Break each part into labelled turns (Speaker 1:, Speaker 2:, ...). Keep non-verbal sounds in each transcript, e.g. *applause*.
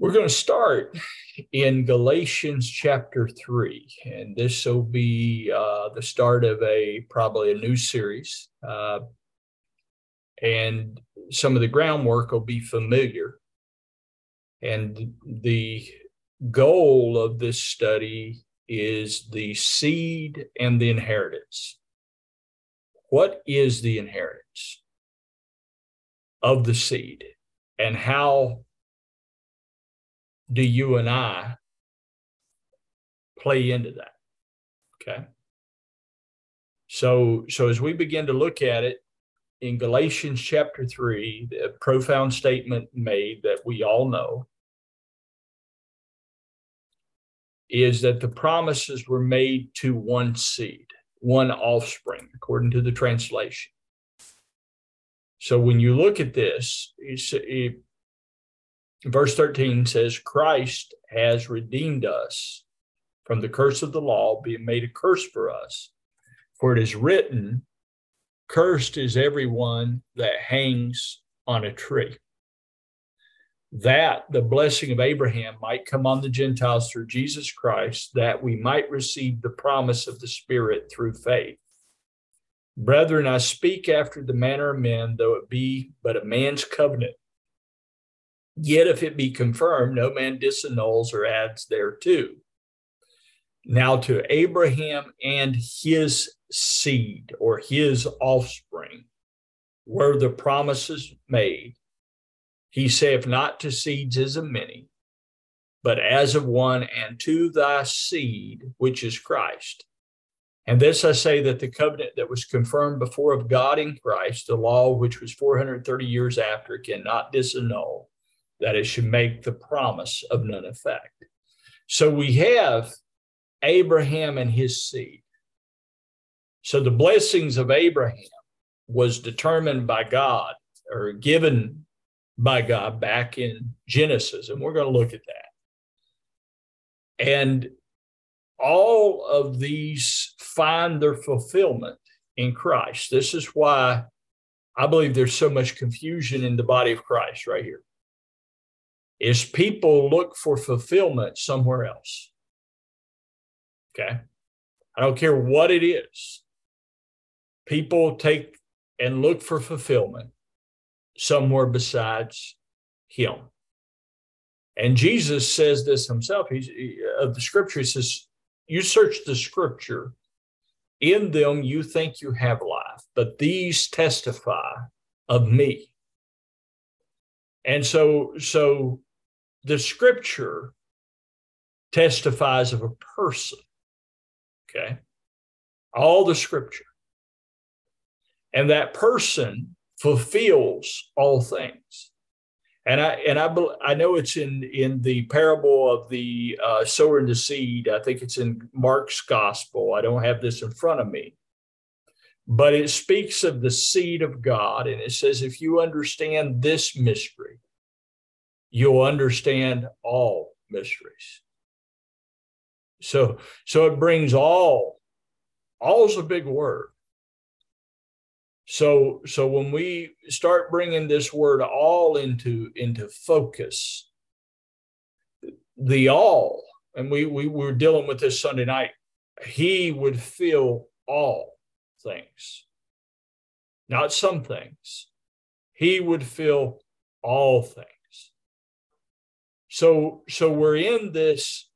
Speaker 1: We're going to start in Galatians chapter 3, and this will be uh, the start of a probably a new series. Uh, and some of the groundwork will be familiar. And the goal of this study is the seed and the inheritance. What is the inheritance of the seed, and how do you and I play into that? Okay. So, so as we begin to look at it in Galatians chapter three, the profound statement made that we all know is that the promises were made to one seed, one offspring, according to the translation. So when you look at this, it, verse 13 says, Christ has redeemed us from the curse of the law, being made a curse for us. For it is written, Cursed is everyone that hangs on a tree. That the blessing of Abraham might come on the Gentiles through Jesus Christ, that we might receive the promise of the Spirit through faith. Brethren, I speak after the manner of men, though it be but a man's covenant. Yet if it be confirmed, no man disannuls or adds thereto. Now to Abraham and his seed or his offspring were the promises made. He saith not to seeds as of many, but as of one, and to thy seed, which is Christ. And this I say that the covenant that was confirmed before of God in Christ, the law which was 430 years after, cannot disannul that it should make the promise of none effect. So we have Abraham and his seed. So the blessings of Abraham was determined by God or given by God back in Genesis, and we're going to look at that. And all of these find their fulfillment in Christ. This is why I believe there's so much confusion in the body of Christ right here is people look for fulfillment somewhere else. Okay. I don't care what it is. People take and look for fulfillment somewhere besides Him. And Jesus says this himself. He's he, of the scripture, he says, You search the scripture, in them you think you have life, but these testify of me. And so, so the scripture testifies of a person. Okay. All the scripture. And that person fulfills all things. And I and I I know it's in in the parable of the uh, sower and the seed. I think it's in Mark's gospel. I don't have this in front of me, but it speaks of the seed of God, and it says if you understand this mystery, you'll understand all mysteries. So, so it brings all. All's a big word. So, so when we start bringing this word all into into focus, the all, and we we were dealing with this Sunday night. He would feel all things, not some things. He would feel all things. So, so we're in this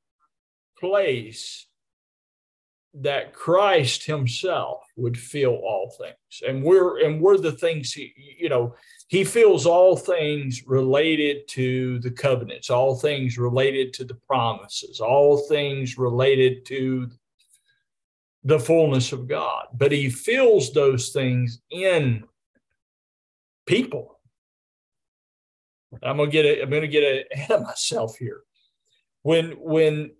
Speaker 1: place that Christ himself would feel all things. And we're and we're the things he, you know, he feels all things related to the covenants, all things related to the promises, all things related to the fullness of God. But he feels those things in people. I'm gonna get a, I'm gonna get ahead of myself here. When when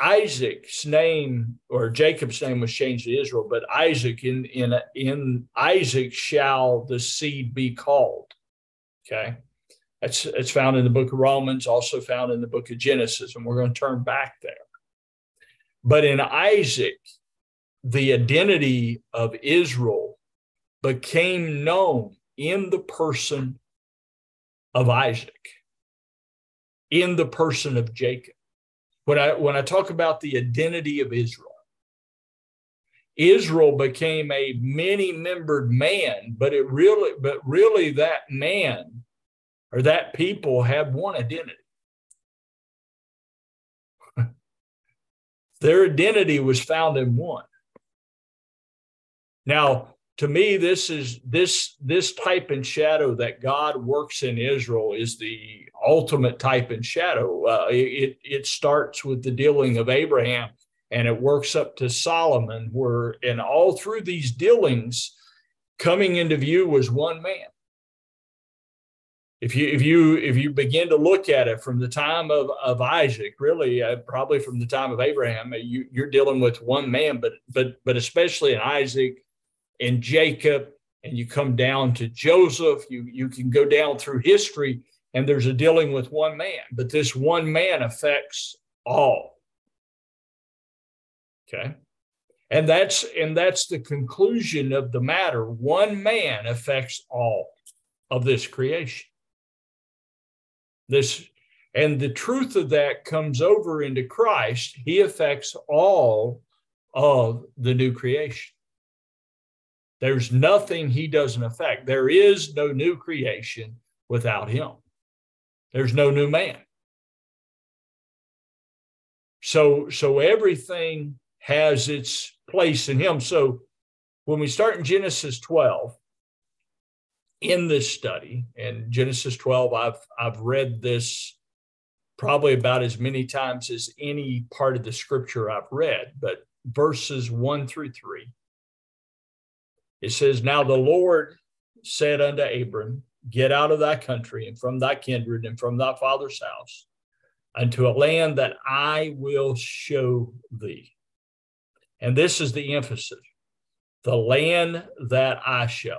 Speaker 1: Isaac's name or Jacob's name was changed to Israel, but Isaac in in in Isaac shall the seed be called. Okay, that's it's found in the book of Romans, also found in the book of Genesis, and we're going to turn back there. But in Isaac, the identity of Israel became known in the person of Isaac. in the person of Jacob. When I when I talk about the identity of Israel, Israel became a many-membered man, but it really, but really that man or that people had one identity. *laughs* Their identity was found in one. Now, to me, this is this this type and shadow that God works in Israel is the ultimate type and shadow. Uh, it it starts with the dealing of Abraham, and it works up to Solomon, where and all through these dealings, coming into view was one man. If you if you if you begin to look at it from the time of of Isaac, really uh, probably from the time of Abraham, you, you're dealing with one man, but but but especially in Isaac and Jacob, and you come down to Joseph, you, you can go down through history, and there's a dealing with one man, but this one man affects all. Okay. And that's and that's the conclusion of the matter. One man affects all of this creation. This and the truth of that comes over into Christ. He affects all of the new creation. There's nothing he doesn't affect. There is no new creation without him. There's no new man. So, so everything has its place in him. So when we start in Genesis 12, in this study, and Genesis 12, I've I've read this probably about as many times as any part of the scripture I've read, but verses one through three it says, Now the Lord said unto Abram, Get out of thy country and from thy kindred and from thy father's house unto a land that I will show thee. And this is the emphasis the land that I show.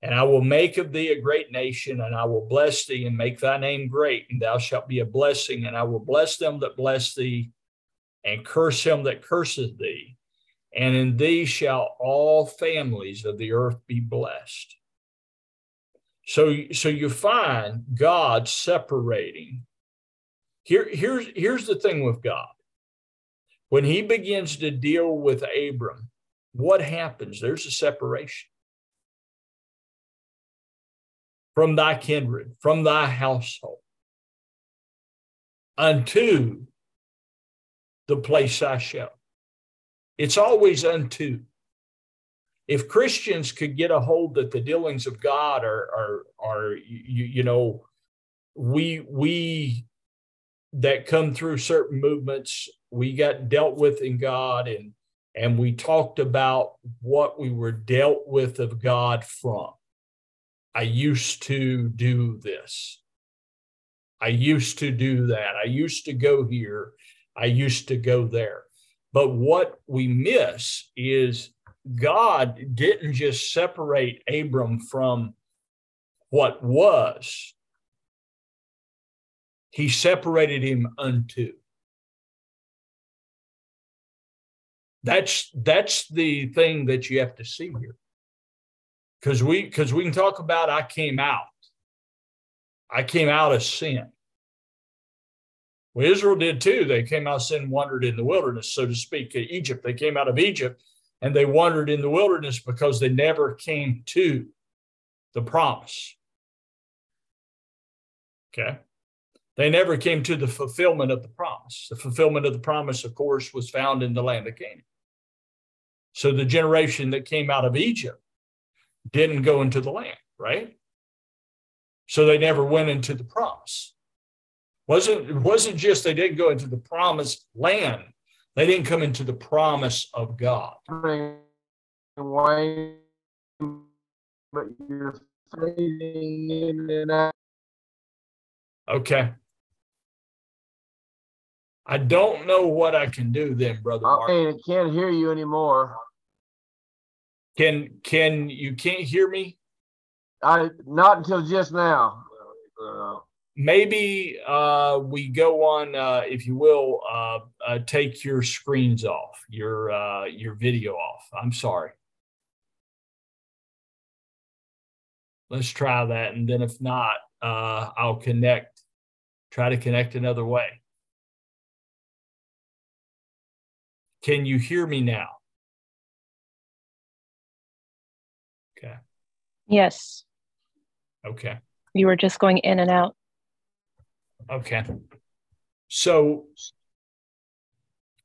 Speaker 1: And I will make of thee a great nation, and I will bless thee and make thy name great, and thou shalt be a blessing. And I will bless them that bless thee, and curse him that curseth thee and in thee shall all families of the earth be blessed. So, so you find God separating. Here, here's, here's the thing with God. When he begins to deal with Abram, what happens? There's a separation from thy kindred, from thy household, unto the place I shall. It's always unto. If Christians could get a hold that the dealings of God are are are you, you know we we that come through certain movements we got dealt with in God and and we talked about what we were dealt with of God from. I used to do this. I used to do that. I used to go here. I used to go there. But what we miss is God didn't just separate Abram from what was, he separated him unto. That's that's the thing that you have to see here. Because we because we can talk about I came out. I came out of sin. Well, Israel did too. They came out of sin and wandered in the wilderness, so to speak, Egypt. They came out of Egypt and they wandered in the wilderness because they never came to the promise. Okay. They never came to the fulfillment of the promise. The fulfillment of the promise, of course, was found in the land of Canaan. So the generation that came out of Egypt didn't go into the land, right? So they never went into the promise wasn't it wasn't just they didn't go into the promised land. They didn't come into the promise of god.
Speaker 2: Why but you're fading in and out.
Speaker 1: Okay. I don't know what i can do then brother
Speaker 2: Mark. i can't hear you anymore.
Speaker 1: Can can you can't hear me?
Speaker 2: I not until just now. Uh,
Speaker 1: maybe uh, we go on, uh, if you will, uh, uh take your screens off, your uh, your video off. I'm sorry. Let's try that, and then if not, uh, I'll connect, try to connect another way. Can you hear me now? Okay.
Speaker 3: Yes.
Speaker 1: Okay.
Speaker 3: You were just going in and out.
Speaker 1: Okay. So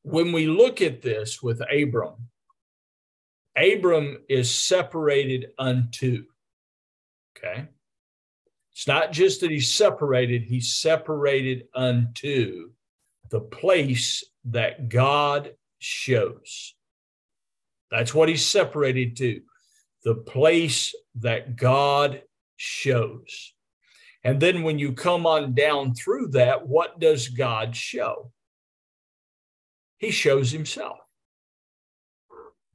Speaker 1: when we look at this with Abram, Abram is separated unto. Okay. It's not just that he's separated, he's separated unto the place that God shows. That's what he's separated to, the place that God shows. And then when you come on down through that, what does God show? He shows himself.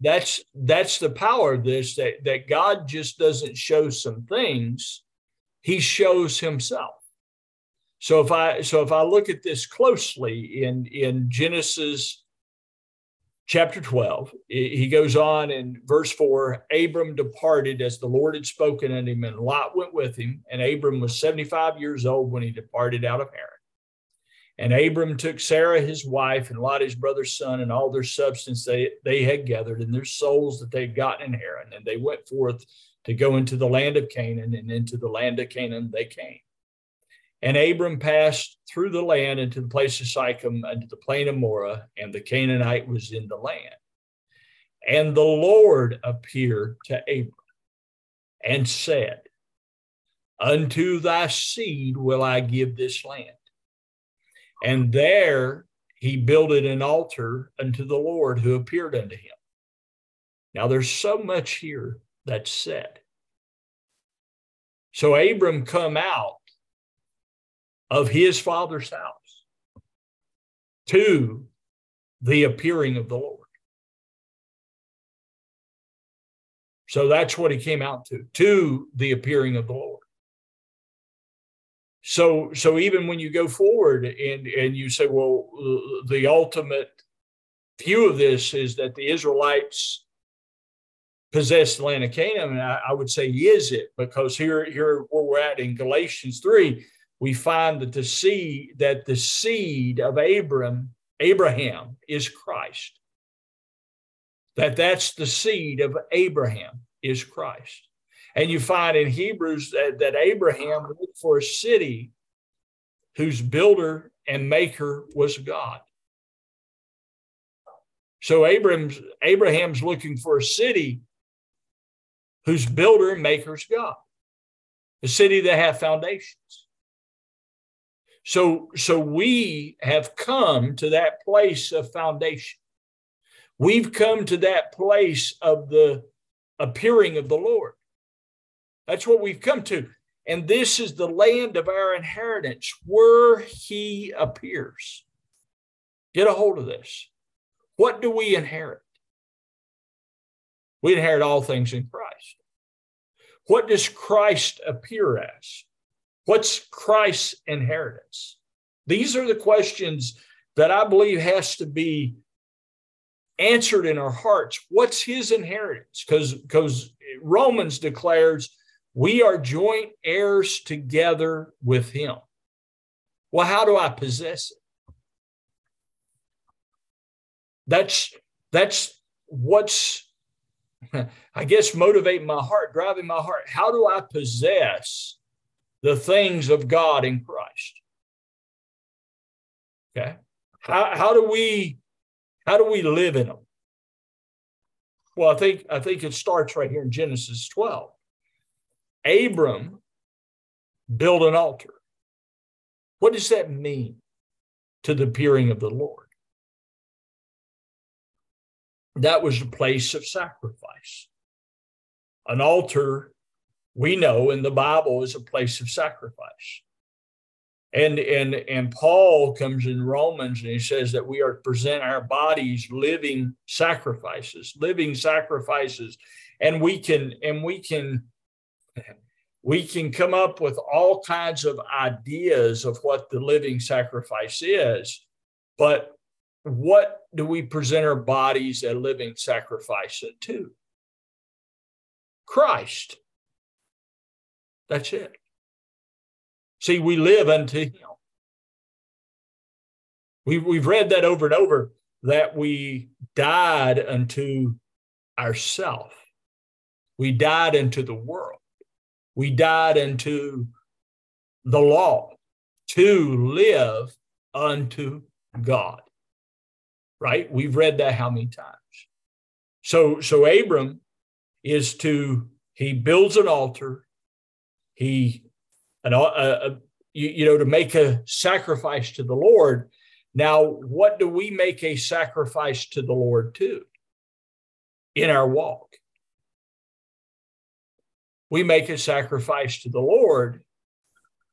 Speaker 1: That's that's the power of this that, that God just doesn't show some things, he shows himself. So if I so if I look at this closely in in Genesis chapter 12, he goes on in verse 4 Abram departed as the Lord had spoken unto him, and Lot went with him. And Abram was 75 years old when he departed out of Haran. And Abram took Sarah his wife and Lot his brother's son and all their substance they, they had gathered and their souls that they had gotten in Haran. And they went forth to go into the land of Canaan, and into the land of Canaan they came. And Abram passed through the land into the place of Sichem, unto the plain of Moreh, and the Canaanite was in the land. And the Lord appeared to Abram and said, Unto thy seed will I give this land. And there he builded an altar unto the Lord who appeared unto him. Now there's so much here that's said. So Abram come out of his father's house to the appearing of the Lord. So that's what he came out to, to the appearing of the Lord. So, so even when you go forward and, and you say, well, the ultimate view of this is that the Israelites possessed the land of Canaan, I, I would say, is it? Because here, here where we're at in Galatians 3, we find that the seed that the seed of Abram Abraham is Christ. That that's the seed of Abraham is Christ. And you find in Hebrews that, that Abraham looked for a city whose builder and maker was God. So Abraham's Abraham's looking for a city whose builder and maker is God. A city that have foundations. So, so we have come to that place of foundation. We've come to that place of the appearing of the Lord. That's what we've come to. And this is the land of our inheritance where he appears. Get a hold of this. What do we inherit? We inherit all things in Christ. What does Christ appear as? What's Christ's inheritance? These are the questions that I believe has to be answered in our hearts. What's his inheritance? Because because Romans declares we are joint heirs together with him. Well, how do I possess it? That's that's what's *laughs* I guess motivating my heart, driving my heart. How do I possess the things of God in Christ. Okay. How, how do we how do we live in them? Well, I think I think it starts right here in Genesis 12. Abram built an altar. What does that mean to the appearing of the Lord? That was a place of sacrifice. An altar we know in the Bible is a place of sacrifice. And, and, and Paul comes in Romans and he says that we are to present our bodies living sacrifices, living sacrifices. And we can, and we can, we can come up with all kinds of ideas of what the living sacrifice is. But what do we present our bodies a living sacrifice to? Christ. That's it. See, we live unto him. We've, we've read that over and over that we died unto ourself. We died into the world. We died into the law to live unto God. Right? We've read that how many times? So so Abram is to he builds an altar. He an uh, uh, you, you know to make a sacrifice to the Lord. Now, what do we make a sacrifice to the Lord to in our walk? We make a sacrifice to the Lord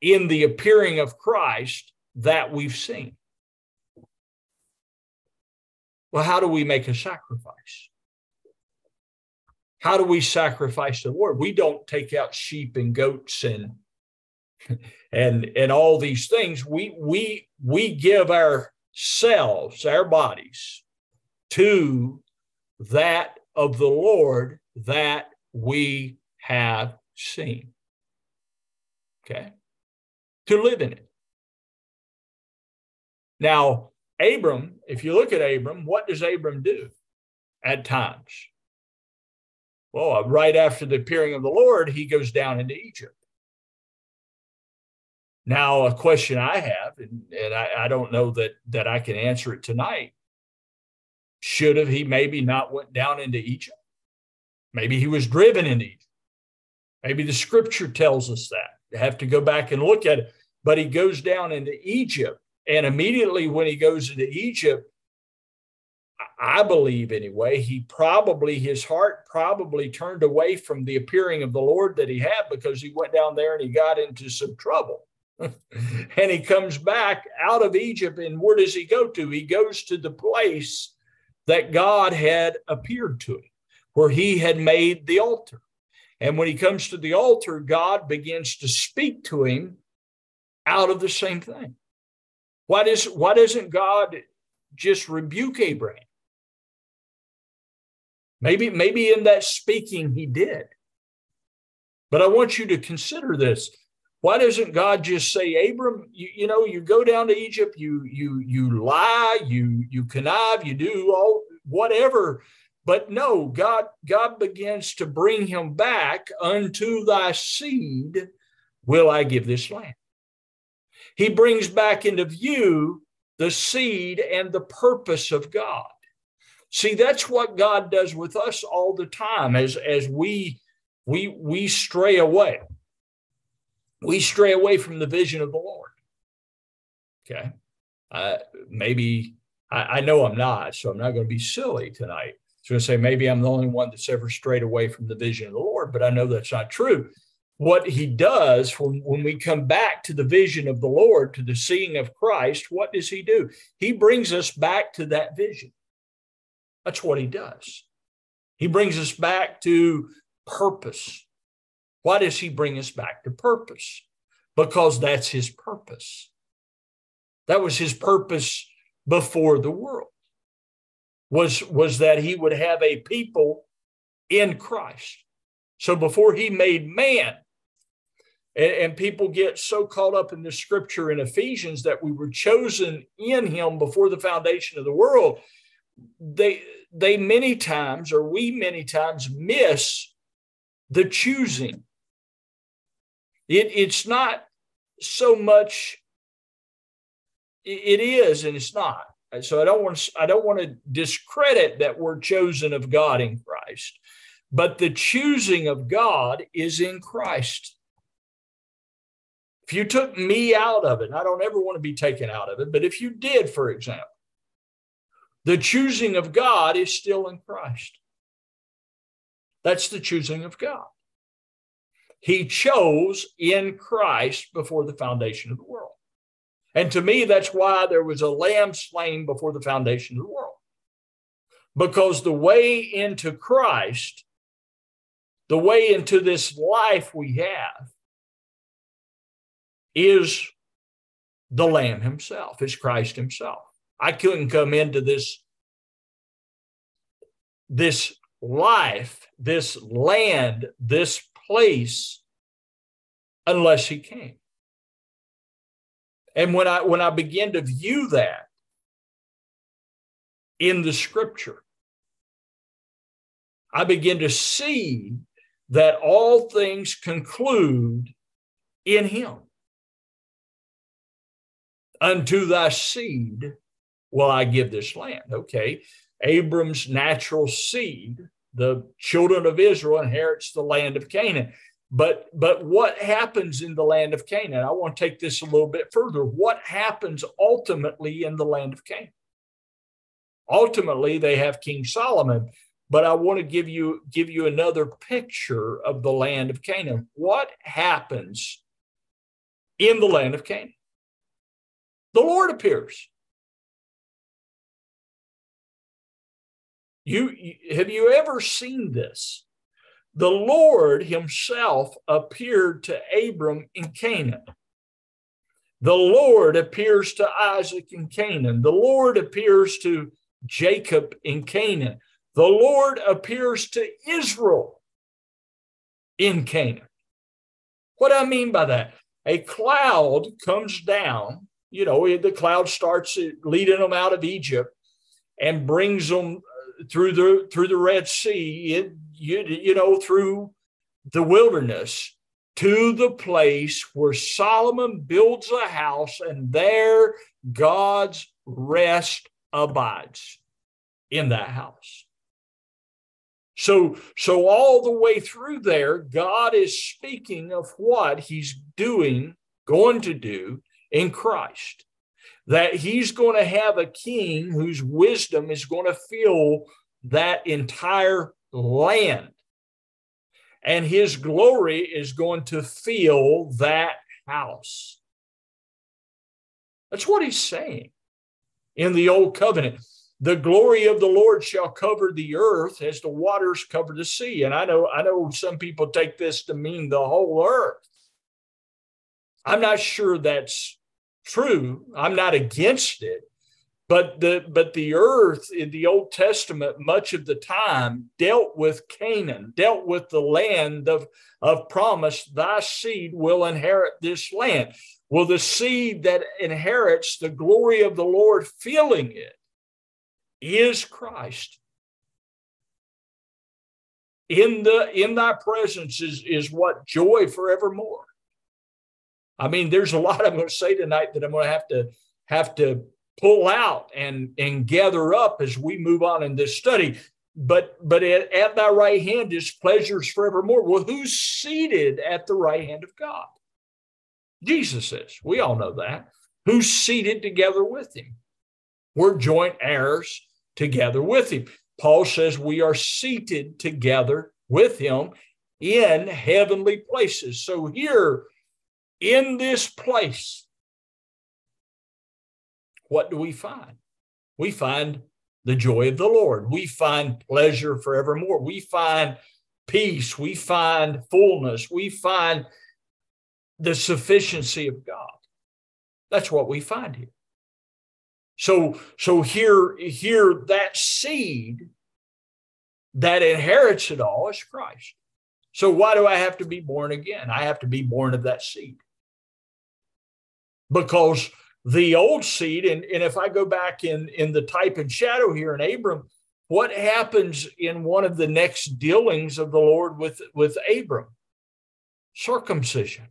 Speaker 1: in the appearing of Christ that we've seen. Well, how do we make a sacrifice? How do we sacrifice the Lord? We don't take out sheep and goats and *laughs* and and all these things. We we we give ourselves, our bodies, to that of the Lord that we have seen. Okay to live in it. Now, Abram, if you look at Abram, what does Abram do at times? Well, uh, right after the appearing of the Lord, he goes down into Egypt. Now, a question I have, and, and I, I don't know that that I can answer it tonight. Should have he maybe not went down into Egypt? Maybe he was driven into Egypt. Maybe the scripture tells us that You have to go back and look at it. But he goes down into Egypt. And immediately when he goes into Egypt, I believe anyway, he probably, his heart probably turned away from the appearing of the Lord that he had because he went down there and he got into some trouble. *laughs* and he comes back out of Egypt. And where does he go to? He goes to the place that God had appeared to him, where he had made the altar. And when he comes to the altar, God begins to speak to him out of the same thing. Why, does, why doesn't God just rebuke Abraham? Maybe, maybe in that speaking he did. But I want you to consider this. Why doesn't God just say, Abram, you, you know, you go down to Egypt, you you you lie, you you connive, you do all whatever but no, God, God begins to bring him back unto thy seed will I give this land. He brings back into view the seed and the purpose of God. See, that's what God does with us all the time as, as we, we, we stray away. We stray away from the vision of the Lord. Okay. Uh, maybe I, I know I'm not, so I'm not going to be silly tonight. So I say maybe I'm the only one that's ever strayed away from the vision of the Lord, but I know that's not true. What he does when, when we come back to the vision of the Lord, to the seeing of Christ, what does he do? He brings us back to that vision. That's what he does. He brings us back to purpose. Why does he bring us back to purpose? Because that's his purpose. That was his purpose before the world was, was that he would have a people in Christ. So before he made man, and, and, people get so caught up in the scripture in Ephesians that we were chosen in him before the foundation of the world, they they many times, or we many times miss the choosing. It, it's not so much, it is and it's not. So I don't want to, I don't want to discredit that we're chosen of God in Christ, but the choosing of God is in Christ. If you took me out of it, I don't ever want to be taken out of it, but if you did, for example, the choosing of God is still in Christ. That's the choosing of God. He chose in Christ before the foundation of the world. And to me, that's why there was a lamb slain before the foundation of the world. Because the way into Christ, the way into this life we have, is the Lamb Himself, is Christ Himself. I couldn't come into this, this life, this land, this place, unless He came. And when I when I begin to view that in the scripture, I begin to see that all things conclude in him. Unto thy seed will I give this land. Okay. Abram's natural seed, the children of Israel, inherits the land of Canaan. But but what happens in the land of Canaan? I want to take this a little bit further. What happens ultimately in the land of Canaan? Ultimately, they have King Solomon, but I want to give you give you another picture of the land of Canaan. What happens in the land of Canaan? The Lord appears. You have you ever seen this? The Lord himself appeared to Abram in Canaan. The Lord appears to Isaac in Canaan. The Lord appears to Jacob in Canaan. The Lord appears to Israel in Canaan. What I mean by that? A cloud comes down, you know, the cloud starts leading them out of Egypt and brings them through the through the Red Sea, it, you, you know, through the wilderness to the place where Solomon builds a house, and there God's rest abides in that house. So, so all the way through there, God is speaking of what He's doing, going to do in Christ that he's going to have a king whose wisdom is going to fill that entire land. And his glory is going to fill that house. That's what he's saying in the old covenant. The glory of the Lord shall cover the earth as the waters cover the sea. And I know, I know some people take this to mean the whole earth. I'm not sure that's true. I'm not against it. But the but the earth in the Old Testament, much of the time, dealt with Canaan, dealt with the land of, of promise, thy seed will inherit this land. Well, the seed that inherits the glory of the Lord filling it is Christ. In the in thy presence is, is what joy forevermore. I mean, there's a lot I'm going to say tonight that I'm going to have to have to pull out and and gather up as we move on in this study. But but at, at thy right hand is pleasures forevermore. Well, who's seated at the right hand of God? Jesus is. We all know that. Who's seated together with him? We're joint heirs together with him. Paul says we are seated together with him in heavenly places. So here in this place, what do we find? We find the joy of the Lord. We find pleasure forevermore. We find peace. We find fullness. We find the sufficiency of God. That's what we find here. So, so here, here that seed that inherits it all is Christ. So why do I have to be born again? I have to be born of that seed because the old seed, and, and if I go back in, in the type and shadow here in Abram, what happens in one of the next dealings of the Lord with, with Abram? Circumcision.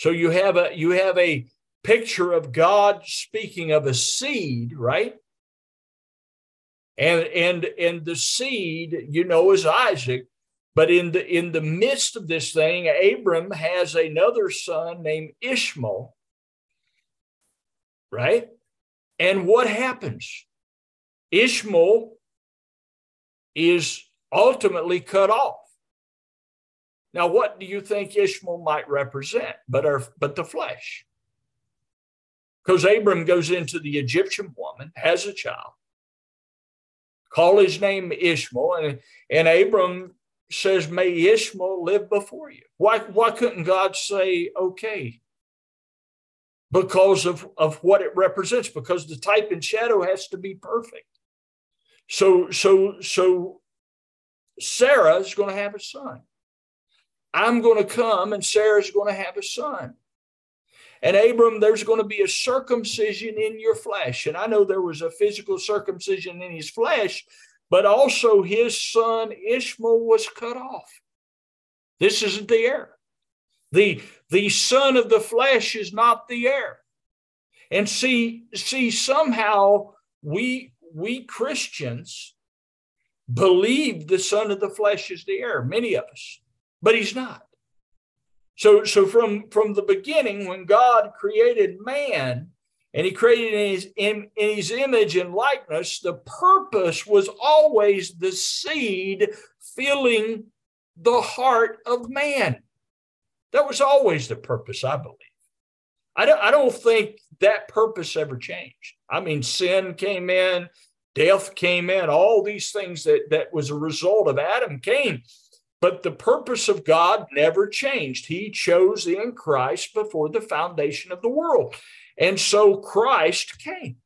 Speaker 1: So you have a you have a picture of God speaking of a seed, right? And and and the seed, you know, is Isaac, but in the in the midst of this thing, Abram has another son named Ishmael. Right? And what happens? Ishmael is ultimately cut off. Now, what do you think Ishmael might represent? But our, but the flesh. Because Abram goes into the Egyptian woman, has a child, call his name Ishmael, and, and Abram says, May Ishmael live before you. Why, why couldn't God say, okay? Because of, of what it represents, because the type and shadow has to be perfect. So, so, so Sarah is going to have a son. I'm going to come and Sarah's going to have a son. And Abram, there's going to be a circumcision in your flesh. And I know there was a physical circumcision in his flesh, but also his son Ishmael was cut off. This isn't the heir. The, the son of the flesh is not the heir. And see, see, somehow we we Christians believe the son of the flesh is the heir, many of us, but he's not. So, so from, from the beginning, when God created man and he created in his, in, in his image and likeness, the purpose was always the seed filling the heart of man. That was always the purpose, I believe. I don't, I don't think that purpose ever changed. I mean, sin came in, death came in, all these things that, that was a result of Adam came. But the purpose of God never changed. He chose in Christ before the foundation of the world. And so Christ came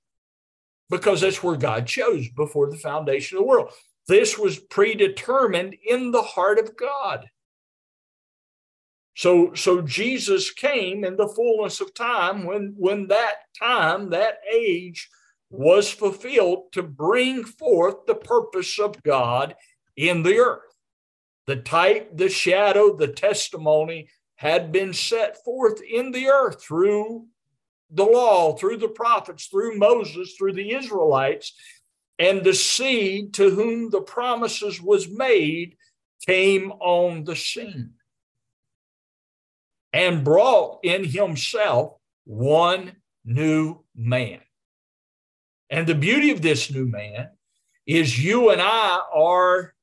Speaker 1: because that's where God chose before the foundation of the world. This was predetermined in the heart of God. So, so Jesus came in the fullness of time when, when that time, that age was fulfilled to bring forth the purpose of God in the earth. The type, the shadow, the testimony had been set forth in the earth through the law, through the prophets, through Moses, through the Israelites, and the seed to whom the promises was made came on the scene and brought in himself one new man. And the beauty of this new man is you and I are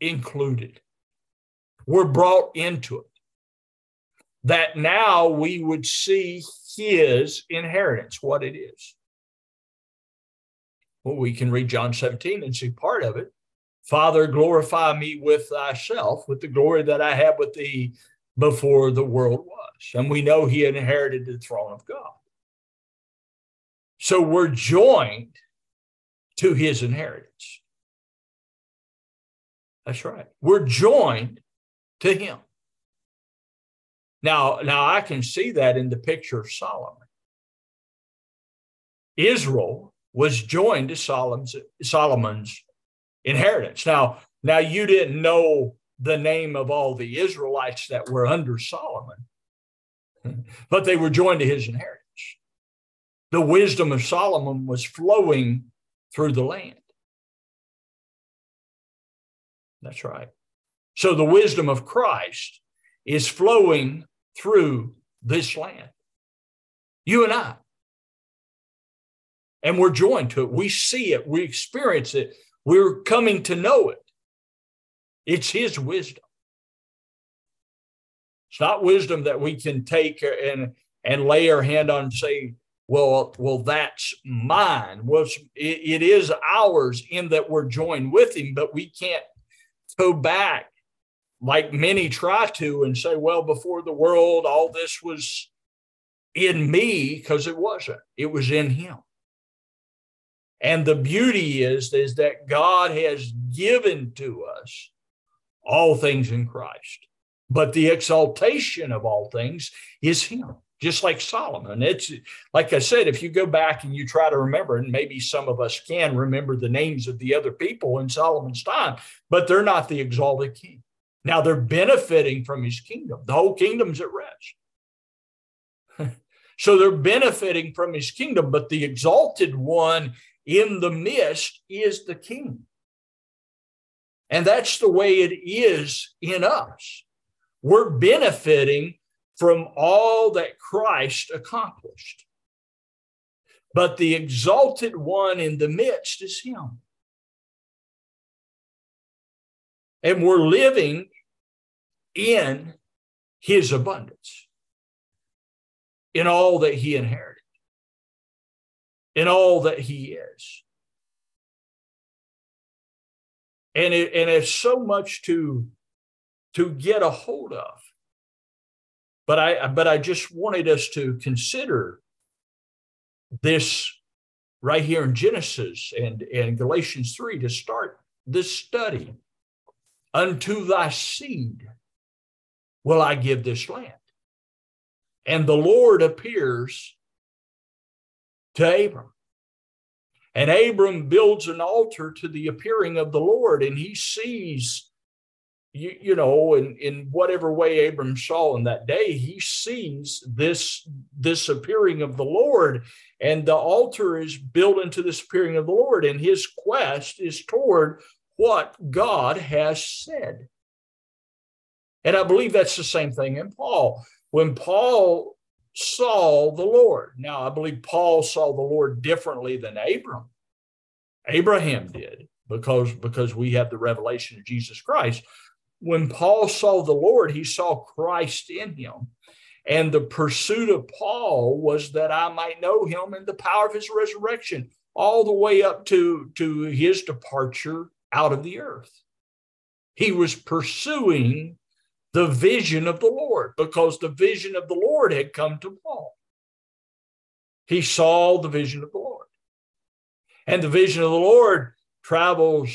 Speaker 1: included. We're brought into it. That now we would see his inheritance, what it is. Well, we can read John 17 and see part of it. Father, glorify me with thyself, with the glory that I had with thee before the world was. And we know he inherited the throne of God. So we're joined to his inheritance. That's right. We're joined to him. Now, now I can see that in the picture of Solomon. Israel was joined to Solomon's, Solomon's inheritance. Now, now you didn't know the name of all the Israelites that were under Solomon, *laughs* but they were joined to his inheritance. The wisdom of Solomon was flowing through the land. That's right. So the wisdom of Christ is flowing through this land. You and I. And we're joined to it. We see it. We experience it. We're coming to know it. It's His wisdom. It's not wisdom that we can take and, and lay our hand on and say, well, well, that's mine. Well, it, it is ours in that we're joined with Him, but we can't go back like many try to and say, well, before the world, all this was in me, because it wasn't. It was in him. And the beauty is, is that God has given to us all things in Christ. But the exaltation of all things is him just like Solomon. It's like I said, if you go back and you try to remember, and maybe some of us can remember the names of the other people in Solomon's time, but they're not the exalted king. Now they're benefiting from his kingdom. The whole kingdom's at rest. *laughs* so they're benefiting from his kingdom, but the exalted one in the midst is the king. And that's the way it is in us. We're benefiting from all that Christ accomplished. But the exalted one in the midst is Him. And we're living in His abundance, in all that He inherited, in all that He is. And, it, and it's so much to, to get a hold of. But I but I just wanted us to consider this right here in Genesis and, and Galatians 3 to start this study. Unto thy seed will I give this land. And the Lord appears to Abram. And Abram builds an altar to the appearing of the Lord, and he sees, you, you know, in, in whatever way Abram saw in that day, he sees this, this appearing of the Lord, and the altar is built into this appearing of the Lord, and his quest is toward what God has said. And I believe that's the same thing in Paul. When Paul saw the Lord. Now, I believe Paul saw the Lord differently than Abram. Abraham did because, because we have the revelation of Jesus Christ. When Paul saw the Lord, he saw Christ in him. And the pursuit of Paul was that I might know him and the power of his resurrection, all the way up to, to his departure out of the earth. He was pursuing the vision of the Lord because the vision of the Lord had come to Paul. He saw the vision of the Lord. And the vision of the Lord travels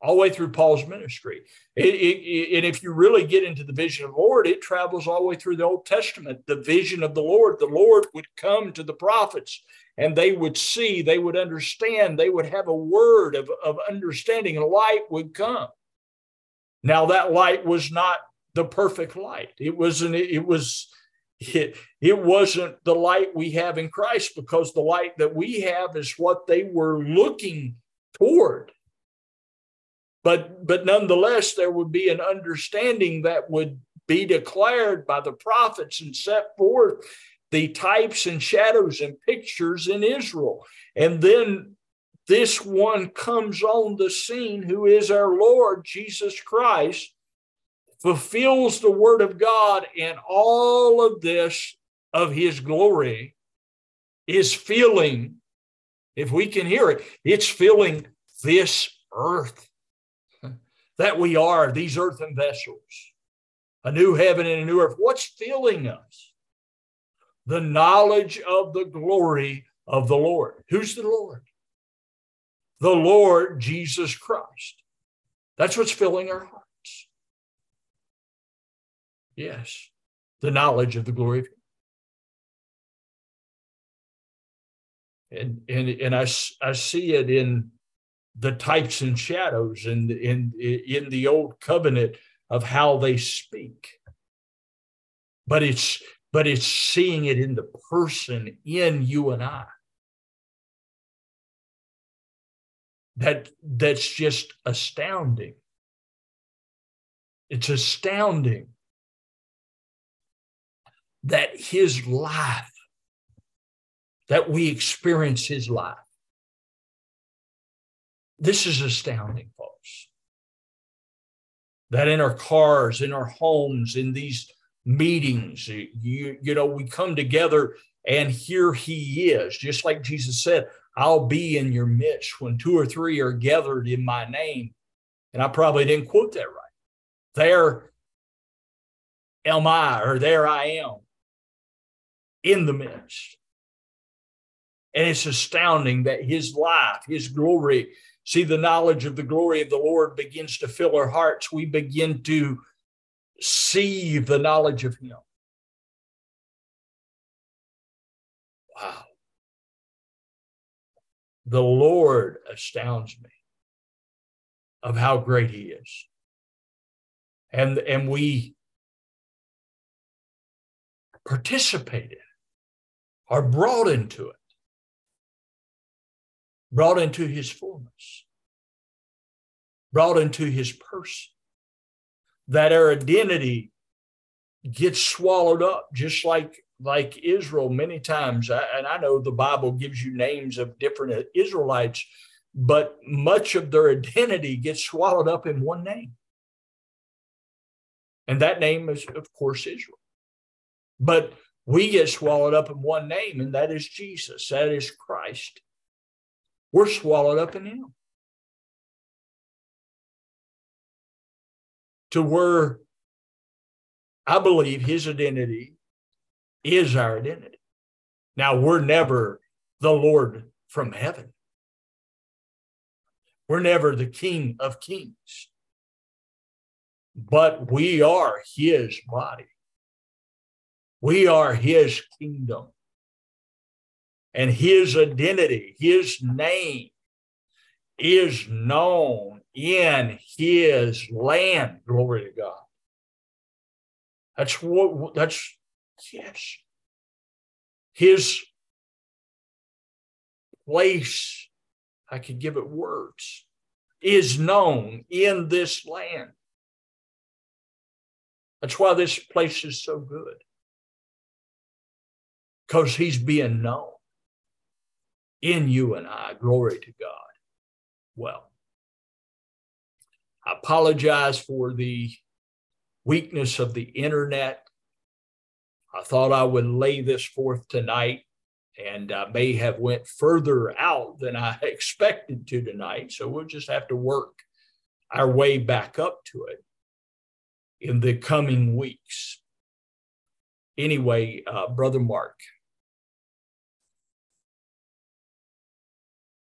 Speaker 1: all the way through Paul's ministry. It, it, and if you really get into the vision of the Lord, it travels all the way through the Old Testament. The vision of the Lord, the Lord would come to the prophets and they would see, they would understand, they would have a word of, of understanding, and light would come. Now, that light was not the perfect light. It wasn't, it was, it, it wasn't the light we have in Christ because the light that we have is what they were looking toward. But, but nonetheless, there would be an understanding that would be declared by the prophets and set forth the types and shadows and pictures in Israel. And then this one comes on the scene who is our Lord Jesus Christ fulfills the word of God, and all of this of his glory is filling, if we can hear it, it's filling this earth *laughs* that we are, these earthen vessels, a new heaven and a new earth. What's filling us? The knowledge of the glory of the Lord. Who's the Lord? The Lord Jesus Christ. That's what's filling our hearts. Yes, the knowledge of the glory of God. And, and, and I, I see it in the types and shadows and in, in the old covenant of how they speak. But it's but it's seeing it in the person in you and I. That that's just astounding. It's astounding that his life, that we experience his life. This is astounding, folks. That in our cars, in our homes, in these meetings, you, you know, we come together and here he is, just like Jesus said, I'll be in your midst when two or three are gathered in my name. And I probably didn't quote that right. There am I, or there I am in the midst. And it's astounding that his life, his glory, see, the knowledge of the glory of the Lord begins to fill our hearts. We begin to see the knowledge of him. Wow. The Lord astounds me of how great he is. And, and we participate in are brought into it, brought into his fullness, brought into his person. That our identity gets swallowed up, just like like Israel many times. And I know the Bible gives you names of different Israelites, but much of their identity gets swallowed up in one name. And that name is, of course, Israel. But we get swallowed up in one name, and that is Jesus. That is Christ. We're swallowed up in Him. To where I believe His identity is our identity. Now, we're never the Lord from heaven, we're never the King of kings, but we are His body. We are his kingdom. And his identity, his name is known in his land. Glory to God. That's what, that's, yes. His place, I could give it words, is known in this land. That's why this place is so good. Because he's being known in you and I. Glory to God. Well, I apologize for the weakness of the internet. I thought I would lay this forth tonight and I may have went further out than I *laughs* expected to tonight. So we'll just have to work our way back up to it in the coming weeks. Anyway, uh, Brother Mark.